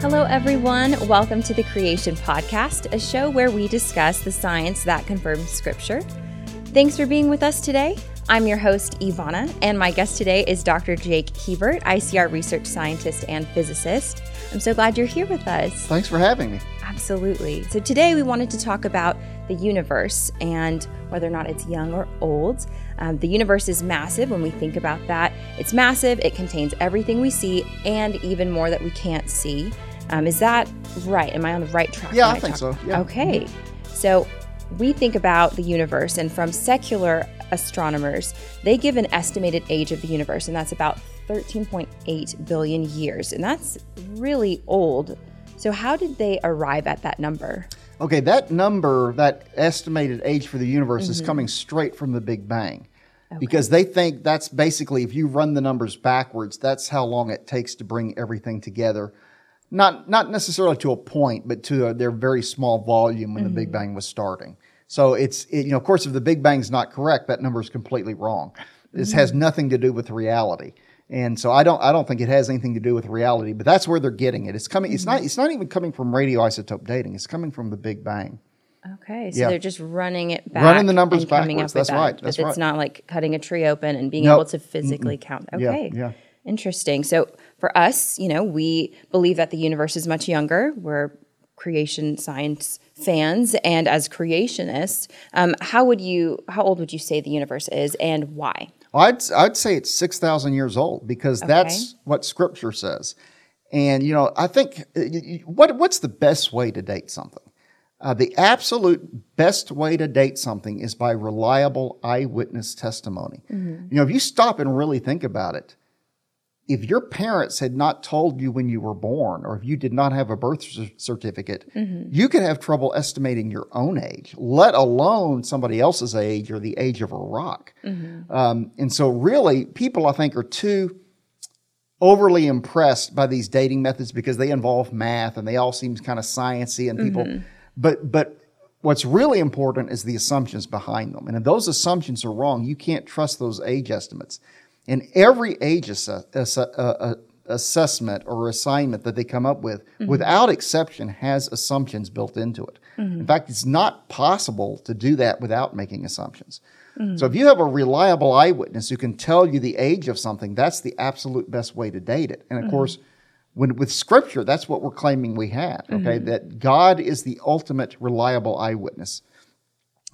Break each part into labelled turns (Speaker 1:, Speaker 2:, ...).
Speaker 1: Hello, everyone. Welcome to the Creation Podcast, a show where we discuss the science that confirms Scripture. Thanks for being with us today. I'm your host, Ivana, and my guest today is Dr. Jake Hebert, ICR research scientist and physicist. I'm so glad you're here with us.
Speaker 2: Thanks for having me.
Speaker 1: Absolutely. So, today we wanted to talk about the universe and whether or not it's young or old. Um, the universe is massive when we think about that. It's massive, it contains everything we see and even more that we can't see. Um, is that right? Am I on the right track?
Speaker 2: Yeah,
Speaker 1: when
Speaker 2: I think so. Yeah.
Speaker 1: Okay. So we think about the universe, and from secular astronomers, they give an estimated age of the universe, and that's about 13.8 billion years. And that's really old. So, how did they arrive at that number?
Speaker 2: Okay, that number, that estimated age for the universe is coming straight from the Big Bang. Because they think that's basically, if you run the numbers backwards, that's how long it takes to bring everything together. Not, not necessarily to a point, but to a, their very small volume when the Big mm-hmm. Bang was starting. So it's, it, you know, of course, if the Big Bang's not correct, that number is completely wrong. This mm-hmm. has nothing to do with reality. And so I don't, I don't think it has anything to do with reality, but that's where they're getting it. It's coming, it's not, mm-hmm. it's not even coming from radioisotope dating. It's coming from the Big Bang.
Speaker 1: Okay, so
Speaker 2: Yeah.
Speaker 1: they're just running it back,
Speaker 2: Running the numbers backwards.
Speaker 1: up with
Speaker 2: That's
Speaker 1: that.
Speaker 2: right. That's
Speaker 1: but it's not like cutting a tree open and being
Speaker 2: Nope.
Speaker 1: able to physically count.
Speaker 2: Yeah,
Speaker 1: Okay,
Speaker 2: yeah.
Speaker 1: Interesting. So for us, you know, we believe that the universe is much younger. We're creation science fans, and as creationists, um, how would you, how old would you say the universe is, and why?
Speaker 2: Well, I'd, I'd say it's 6,000 years old because that's what scripture says. And, you know, I think uh, what, what's the best way to date something? Uh, the absolute best way to date something is by reliable eyewitness testimony. You know, if you stop and really think about it, if your parents had not told you when you were born, or if you did not have a birth cer- certificate, mm-hmm. you could have trouble estimating your own age, let alone somebody else's age or the age of a rock. Mm-hmm. Um, and so, really, people I think are too overly impressed by these dating methods because they involve math and they all seem kind of sciency and people. Mm-hmm. But but what's really important is the assumptions behind them. And if those assumptions are wrong, you can't trust those age estimates. And every age uh, uh, assessment or assignment that they come up with, mm-hmm. without exception, has assumptions built into it. Mm-hmm. In fact, it's not possible to do that without making assumptions. Mm-hmm. So if you have a reliable eyewitness who can tell you the age of something, that's the absolute best way to date it. And of course, when with scripture, that's what we're claiming we have, okay? That God is the ultimate reliable eyewitness.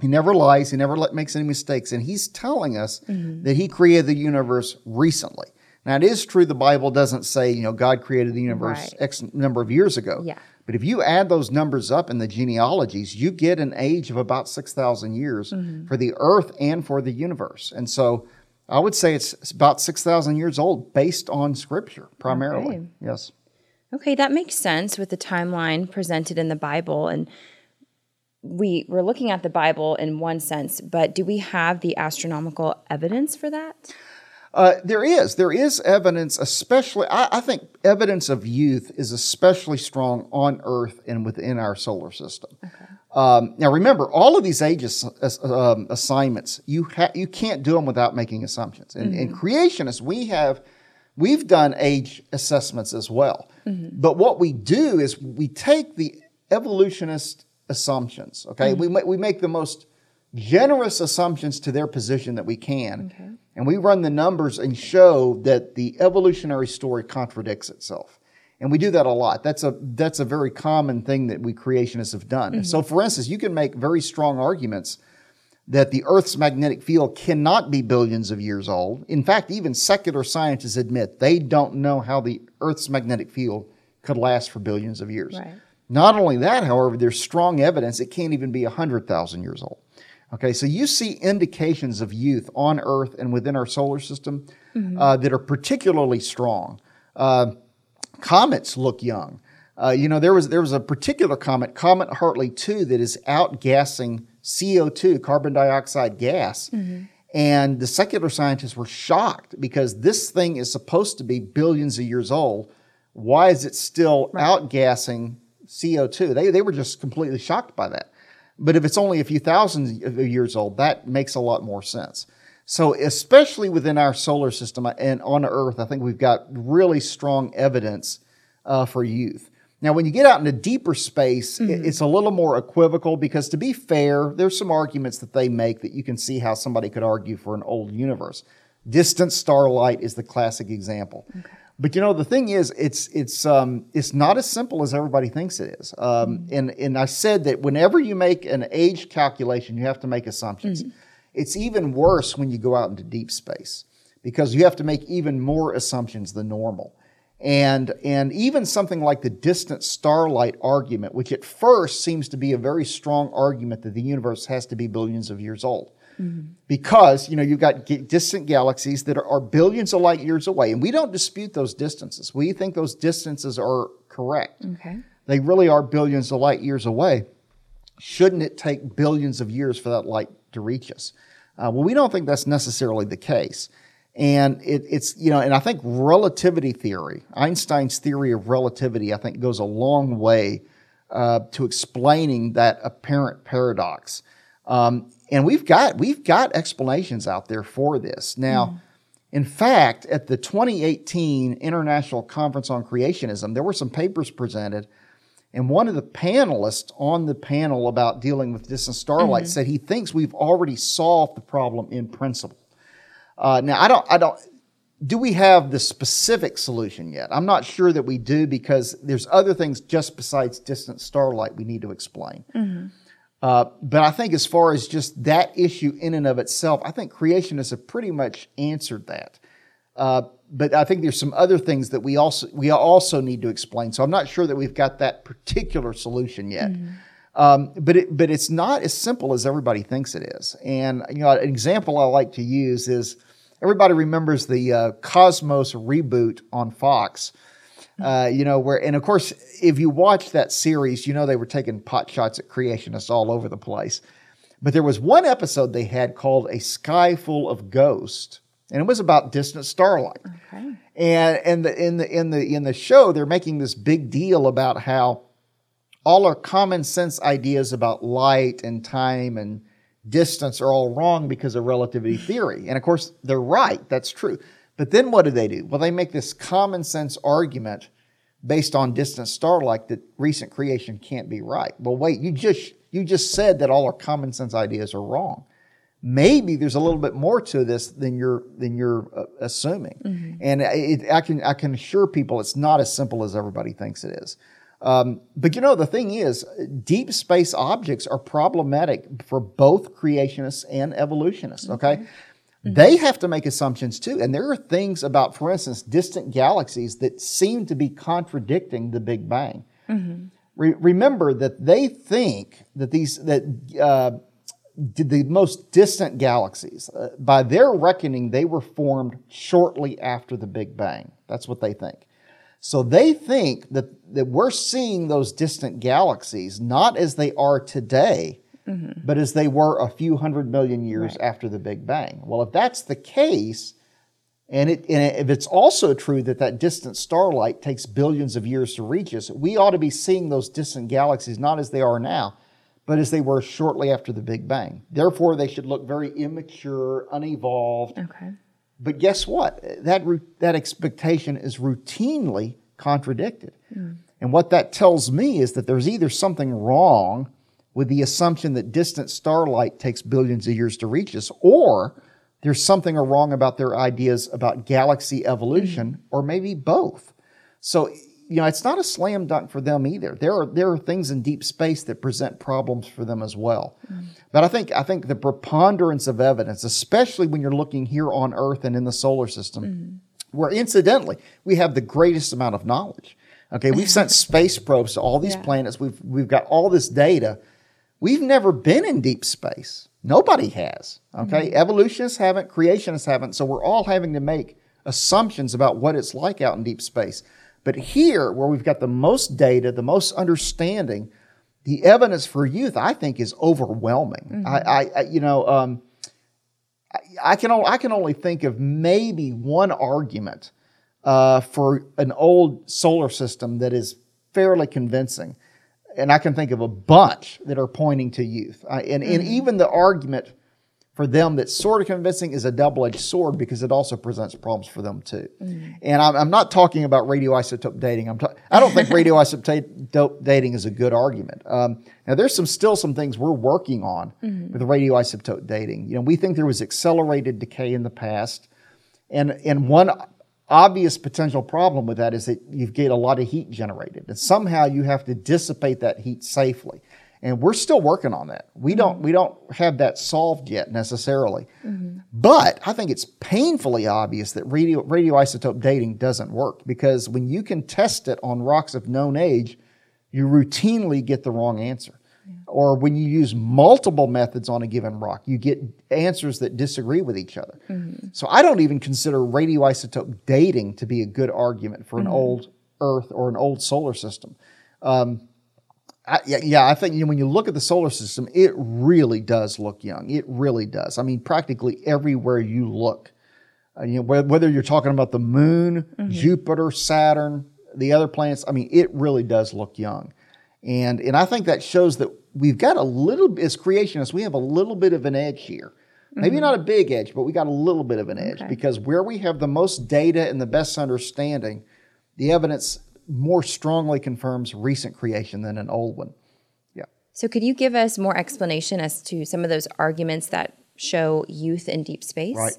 Speaker 2: He never lies, he never let, makes any mistakes, and he's telling us mm-hmm. that he created the universe recently. Now, it is true the Bible doesn't say, you know, God created the universe
Speaker 1: Right.
Speaker 2: X number of years ago.
Speaker 1: Yeah.
Speaker 2: But if you add those numbers up in the genealogies, you get an age of about 6,000 years mm-hmm. for the earth and for the universe. And so I would say it's it's about 6,000 years old based on scripture primarily.
Speaker 1: Okay.
Speaker 2: Yes.
Speaker 1: Okay, that makes sense with the timeline presented in the Bible. And we, we're looking at the Bible in one sense, but do we have the astronomical evidence for that?
Speaker 2: Uh, there is. There is evidence, especially, I, I think evidence of youth is especially strong on Earth and within our solar system. Um, now, remember, all of these age ass- ass- um, assignments, you, ha- you can't do them without making assumptions. And, and creationists, we have, we've done age assessments as well. But what we do is we take the evolutionist assumptions, okay? Mm-hmm. We, ma- we make the most generous assumptions to their position that we can. And we run the numbers and show that the evolutionary story contradicts itself. And we do that a lot. That's a that's a very common thing that we creationists have done. Mm-hmm. So for instance, you can make very strong arguments that the Earth's magnetic field cannot be billions of years old. In fact, even secular scientists admit they don't know how the Earth's magnetic field could last for billions of years.
Speaker 1: Right.
Speaker 2: Not only that, however, there's strong evidence it can't even be 100,000 years old. Okay, so you see indications of youth on Earth and within our solar system uh, that are particularly strong. Uh, comets look young. Uh, you know, there was there was a particular comet, Comet Hartley 2, that is outgassing CO2, carbon dioxide gas. And the secular scientists were shocked because this thing is supposed to be billions of years old. Why is it still outgassing CO2? They, they were just completely shocked by that. But if it's only a few thousand of years old, that makes a lot more sense. So, especially within our solar system and on Earth, I think we've got really strong evidence uh, for youth. Now, when you get out into deeper space, mm-hmm. it's a little more equivocal because, to be fair, there's some arguments that they make that you can see how somebody could argue for an old universe. Distant starlight is the classic example. Okay. But you know, the thing is, it's it's um, it's not as simple as everybody thinks it is. Um, mm-hmm. And and I said that whenever you make an age calculation, you have to make assumptions. Mm-hmm. It's even worse when you go out into deep space because you have to make even more assumptions than normal. And, and even something like the distant starlight argument, which at first seems to be a very strong argument that the universe has to be billions of years old. Mm-hmm. Because, you know, you've got distant galaxies that are, are billions of light years away, and we don't dispute those distances. We think those distances are correct. Okay. They really are billions of light years away. Shouldn't it take billions of years for that light to reach us? Uh, well, we don't think that's necessarily the case. And it, it's, you know, and I think relativity theory, Einstein's theory of relativity, I think goes a long way uh, to explaining that apparent paradox. Um, and we've got, we've got explanations out there for this. Now, mm. in fact, at the 2018 International Conference on Creationism, there were some papers presented and one of the panelists on the panel about dealing with distant starlight mm-hmm. said he thinks we've already solved the problem in principle. Uh, now, I don't, I don't, do we have the specific solution yet? I'm not sure that we do because there's other things just besides distant starlight we need to explain. Mm-hmm. Uh, but I think as far as just that issue in and of itself, I think creationists have pretty much answered that. Uh, but I think there's some other things that we also we also need to explain. So I'm not sure that we've got that particular solution yet. Mm-hmm. Um, but it, but it's not as simple as everybody thinks it is. And you know, an example I like to use is everybody remembers the uh, Cosmos reboot on Fox. Uh, you know where, and of course, if you watch that series, you know they were taking pot shots at creationists all over the place. But there was one episode they had called "A Sky Full of Ghosts," and it was about distant starlight. Okay. And and the, in the in the in the show, they're making this big deal about how all our common sense ideas about light and time and distance are all wrong because of relativity theory. And of course, they're right. That's true. But then what do they do? Well, they make this common sense argument based on distant starlight that recent creation can't be right. Well, wait, you just you just said that all our common sense ideas are wrong. Maybe there's a little bit more to this than you're than you're uh, assuming. Mm-hmm. And it, I can I can assure people it's not as simple as everybody thinks it is. Um, but you know, the thing is, deep space objects are problematic for both creationists and evolutionists, okay? Mm-hmm. They have to make assumptions too. And there are things about, for instance, distant galaxies that seem to be contradicting the Big Bang. Mm-hmm. Re- remember that they think that these, that, uh, the most distant galaxies, uh, by their reckoning, they were formed shortly after the Big Bang. That's what they think. So they think that, that we're seeing those distant galaxies not as they are today, mm-hmm. but as they were a few hundred million years right. after the Big Bang. Well, if that's the case, and, it, and if it's also true that that distant starlight takes billions of years to reach us, we ought to be seeing those distant galaxies not as they are now, but as they were shortly after the Big Bang. Therefore, they should look very immature, unevolved. Okay. But guess what? That, that expectation is routinely contradicted. Mm. And what that tells me is that there's either something wrong with the assumption that distant starlight takes billions of years to reach us, or there's something wrong about their ideas about galaxy evolution, mm. or maybe both. So you know, it's not a slam dunk for them either. There are there are things in deep space that present problems for them as well. Mm. But I think I think the preponderance of evidence, especially when you're looking here on Earth and in the solar system, mm. where incidentally we have the greatest amount of knowledge. Okay, we've sent space probes to all these yeah. planets. We've we've got all this data. We've never been in deep space. Nobody has. Okay, mm. evolutionists haven't, creationists haven't. So we're all having to make assumptions about what it's like out in deep space. But here, where we've got the most data, the most understanding, the evidence for youth, I think, is overwhelming. Mm-hmm. I, I, you know, um, I, I, can only, I can only think of maybe one argument uh, for an old solar system that is fairly convincing, and I can think of a bunch that are pointing to youth. Uh, and, mm-hmm. and even the argument for them that's sort of convincing is a double-edged sword because it also presents problems for them too. Mm-hmm. And I'm, I'm, not talking about radioisotope dating. I'm ta- I don't think radioisotope dating is a good argument. Um, now there's some still some things we're working on mm-hmm. with radioisotope dating. You know, we think there was accelerated decay in the past, and and one obvious potential problem with that is that you get a lot of heat generated, and somehow you have to dissipate that heat safely and we're still working on that. We mm-hmm. don't we don't have that solved yet necessarily, mm-hmm. but I think it's painfully obvious that radio, radioisotope dating doesn't work because when you can test it on rocks of known age, you routinely get the wrong answer. Yeah. Or when you use multiple methods on a given rock, you get answers that disagree with each other. Mm-hmm. So I don't even consider radioisotope dating to be a good argument for an mm-hmm. old Earth or an old solar system. Um, I, yeah, yeah, I think you know, when you look at the solar system, it really does look young. It really does. I mean, practically everywhere you look, uh, you know, whether you're talking about the moon, mm-hmm. Jupiter, Saturn, the other planets, I mean, it really does look young. And, and I think that shows that we've got a little, as creationists, we have a little bit of an edge here. Maybe mm-hmm. not a big edge, but we got a little bit of an edge okay. because where we have the most data and the best understanding, the evidence more strongly confirms recent creation than an old one. Yeah.
Speaker 1: So, could you give us more explanation as to some of those arguments that show youth in deep space?
Speaker 2: Right.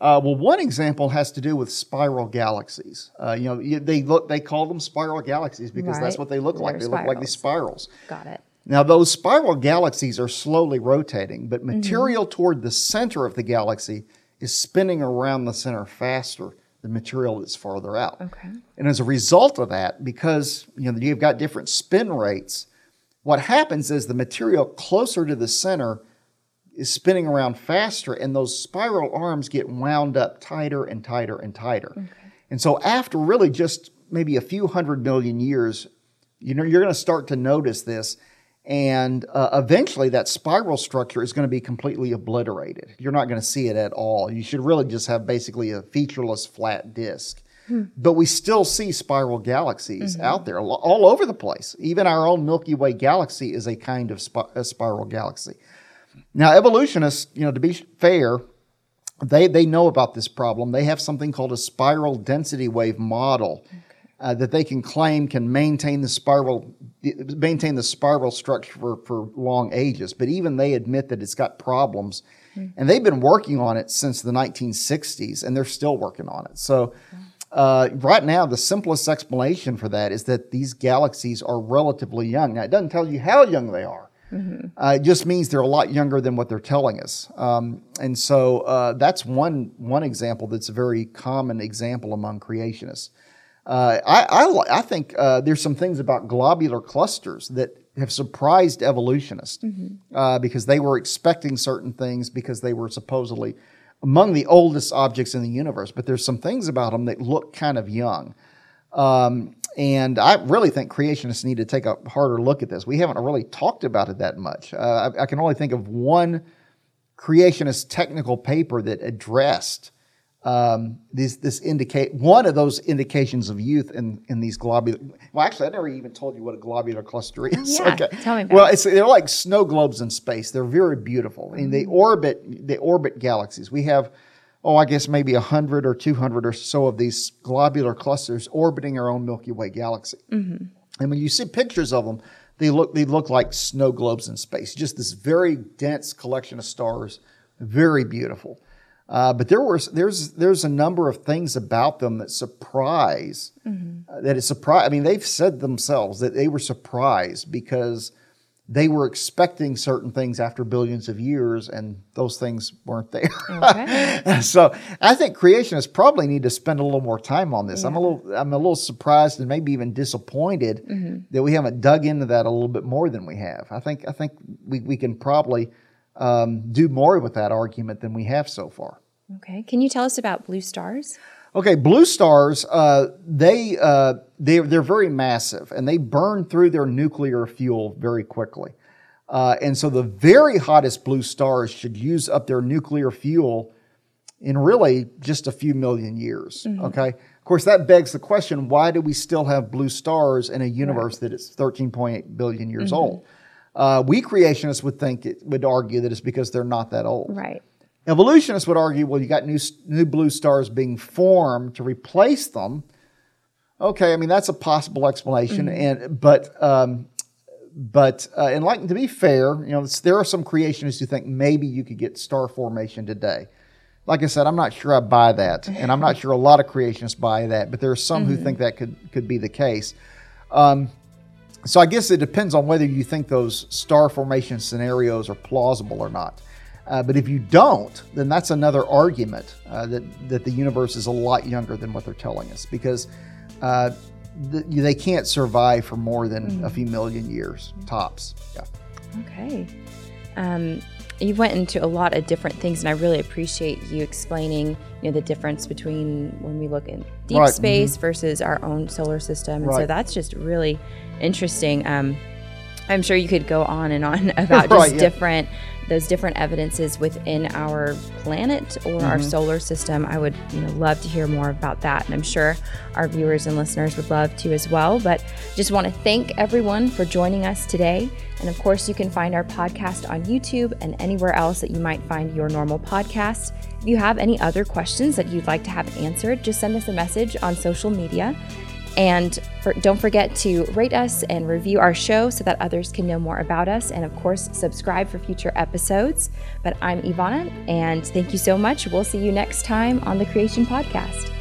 Speaker 2: Uh, well, one example has to do with spiral galaxies. Uh, you know, they look they call them spiral galaxies because right. that's what they look like. They look like these spirals.
Speaker 1: Got it.
Speaker 2: Now, those spiral galaxies are slowly rotating, but mm-hmm. material mm-hmm. toward the center of the galaxy is spinning around the center faster the material that's farther out. Okay. And as a result of that, because you know you've got different spin rates, what happens is the material closer to the center is spinning around faster, and those spiral arms get wound up tighter and tighter and tighter. Okay. And so after really just maybe a few hundred million years, you know you're going to start to notice this and uh, eventually, that spiral structure is going to be completely obliterated. You're not going to see it at all. You should really just have basically a featureless flat disk. Hmm. But we still see spiral galaxies mm-hmm. out there all over the place. Even our own Milky Way galaxy is a kind of sp- a spiral galaxy. Now, evolutionists, you know, to be fair, they, they know about this problem. They have something called a spiral density wave model. Okay uh, that they can claim can maintain the spiral maintain the spiral structure for, for long ages. But even they admit that it's got problems. Mm-hmm. And they've been working on it since the 1960s, and they're still working on it. So, uh, right now, the simplest explanation for that is that these galaxies are relatively young. Now, it doesn't tell you how young they are. Mm-hmm. Uh, it just means they're a lot younger than what they're telling us, um, and so uh, that's one one example that's a very common example among creationists. Uh, I, I, I, think uh, there's some things about globular clusters that have surprised evolutionists mm-hmm. uh, because they were expecting certain things because they were supposedly among the oldest objects in the universe. But there's some things about them that look kind of young. Um, and I really think creationists need to take a harder look at this. We haven't really talked about it that much. Uh, I, I can only think of one creationist technical paper that addressed um, this this indicate one of those indications of youth in, in these globular. Well, actually, I never even told you what a globular cluster is.
Speaker 1: Yeah, okay. tell me.
Speaker 2: About well, it's they're like snow globes in space. They're very beautiful, mm-hmm. and they orbit they orbit galaxies. We have, oh, I guess maybe hundred or two hundred or so of these globular clusters orbiting our own Milky Way galaxy. Mm-hmm. And when you see pictures of them, they look they look like snow globes in space. Just this very dense collection of stars, very beautiful. Uh, but there was there's there's a number of things about them that surprise mm-hmm. uh, that it surprised. I mean, they've said themselves that they were surprised because they were expecting certain things after billions of years, and those things weren't there. Okay. so I think creationists probably need to spend a little more time on this. Yeah. I'm a little I'm a little surprised and maybe even disappointed mm-hmm. that we haven't dug into that a little bit more than we have. I think I think we, we can probably um, do more with that argument than we have so far.
Speaker 1: Okay. Can you tell us about blue stars?
Speaker 2: Okay, blue stars, uh, they, uh, they, they're very massive and they burn through their nuclear fuel very quickly. Uh, and so the very hottest blue stars should use up their nuclear fuel in really just a few million years. Mm-hmm. Okay. Of course, that begs the question why do we still have blue stars in a universe right. that is 13.8 billion years mm-hmm. old? Uh, we creationists would think it would argue that it's because they're not that old.
Speaker 1: Right.
Speaker 2: Evolutionists would argue, well, you got new, new blue stars being formed to replace them. Okay, I mean that's a possible explanation, mm-hmm. and but um, but uh, and like to be fair, you know, there are some creationists who think maybe you could get star formation today. Like I said, I'm not sure I buy that, and I'm not sure a lot of creationists buy that. But there are some mm-hmm. who think that could could be the case. Um, so I guess it depends on whether you think those star formation scenarios are plausible or not. Uh, but if you don't, then that's another argument uh, that that the universe is a lot younger than what they're telling us because uh, the, they can't survive for more than mm-hmm. a few million years tops. Yeah.
Speaker 1: Okay. Um, you went into a lot of different things, and I really appreciate you explaining, you know, the difference between when we look in deep right. space mm-hmm. versus our own solar system. And right. so that's just really interesting. Um, I'm sure you could go on and on about just yeah. different those different evidences within our planet or mm-hmm. our solar system. I would you know love to hear more about that, and I'm sure our viewers and listeners would love to as well. But just want to thank everyone for joining us today. And of course, you can find our podcast on YouTube and anywhere else that you might find your normal podcast. If you have any other questions that you'd like to have answered, just send us a message on social media. And for, don't forget to rate us and review our show so that others can know more about us. And of course, subscribe for future episodes. But I'm Ivana, and thank you so much. We'll see you next time on the Creation Podcast.